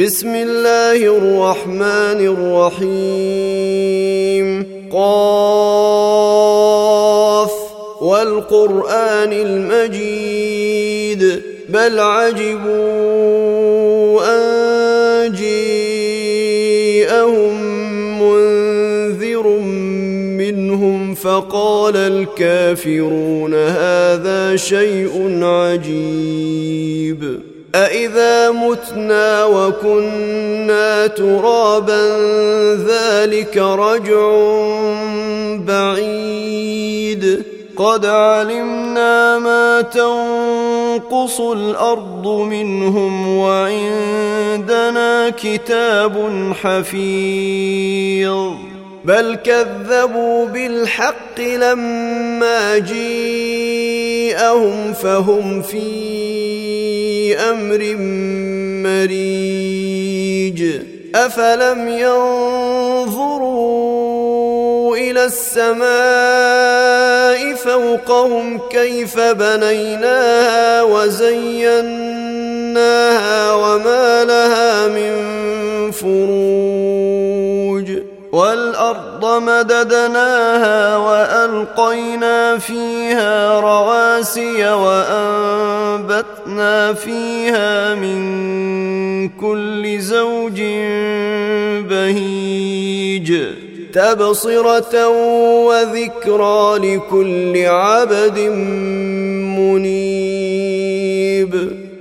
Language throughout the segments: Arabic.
بسم الله الرحمن الرحيم. قاف. والقرآن المجيد. بل عجبوا أن جيءهم منذر منهم فقال الكافرون هذا شيء عجيب. أإذا متنا وكنا ترابا ذلك رجع بعيد قد علمنا ما تنقص الأرض منهم وعندنا كتاب حفيظ بل كذبوا بالحق لما جيءهم فهم في أمر مريج. افلم ينظروا إلى السماء فوقهم كيف بنيناها وزيناها وما لها من فروج والأرض مددناها وألقينا فيها رواسي وأنبتنا فيها من كل زوج بهيج تبصرة وذكرى لكل عبد منيب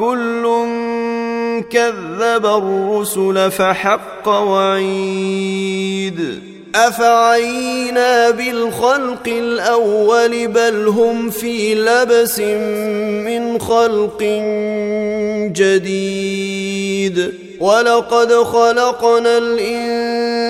كل كذب الرسل فحق وعيد. أفعينا بالخلق الأول بل هم في لبس من خلق جديد. ولقد خلقنا الإنسان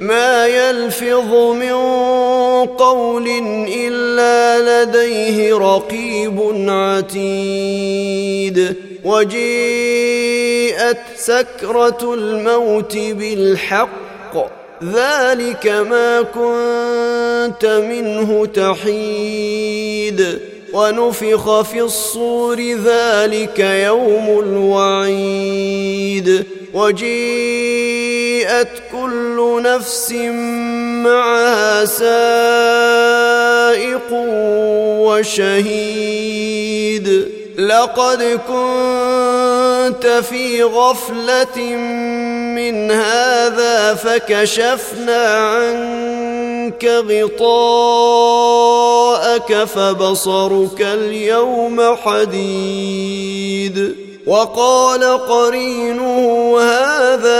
ما يلفظ من قول إلا لديه رقيب عتيد. وجيءت سكرة الموت بالحق ذلك ما كنت منه تحيد. ونفخ في الصور ذلك يوم الوعيد. وجيءت نفس معها سائق وشهيد. لقد كنت في غفلة من هذا فكشفنا عنك غطاءك فبصرك اليوم حديد. وقال قرينه هذا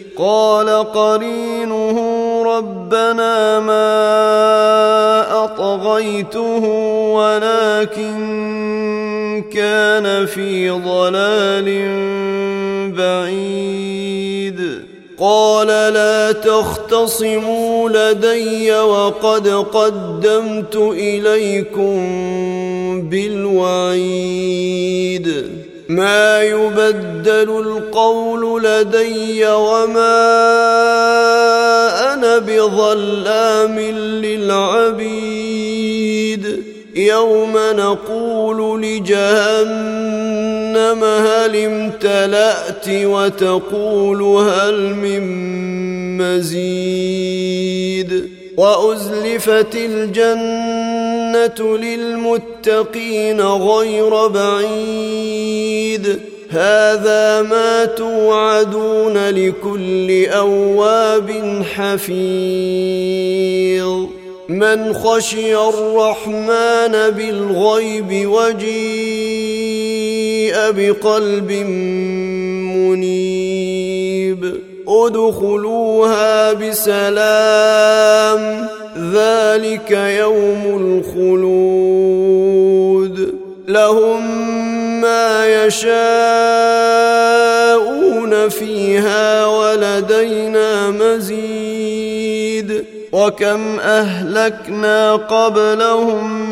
قال قرينه ربنا ما أطغيته ولكن كان في ضلال بعيد. قال لا تختصموا لدي وقد قدمت إليكم بالوعيد. ما يبدل القول لدي وما أنا بظلام للعبيد. يوم نقول لجهنم هل امتلأت وتقول هل من مزيد. وأزلفت الجنة للمتقين غير بعيد. هذا ما توعدون لكل أواب حفيظ. من خشي الرحمن بالغيب وجيء بقلب منيب. ادخلوها بسلام. ذلك يوم الخلود. لهم ما يشاءون فيها ولدينا مزيد. وكم أهلكنا قبلهم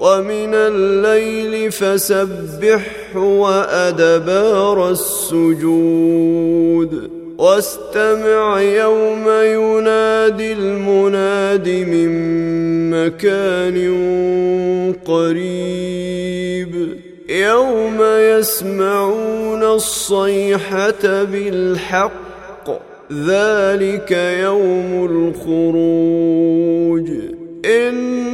ومن الليل فسبحه وأدبار السجود. واستمع يوم ينادي المناد من مكان قريب. يوم يسمعون الصيحة بالحق ذلك يوم الخروج. أنا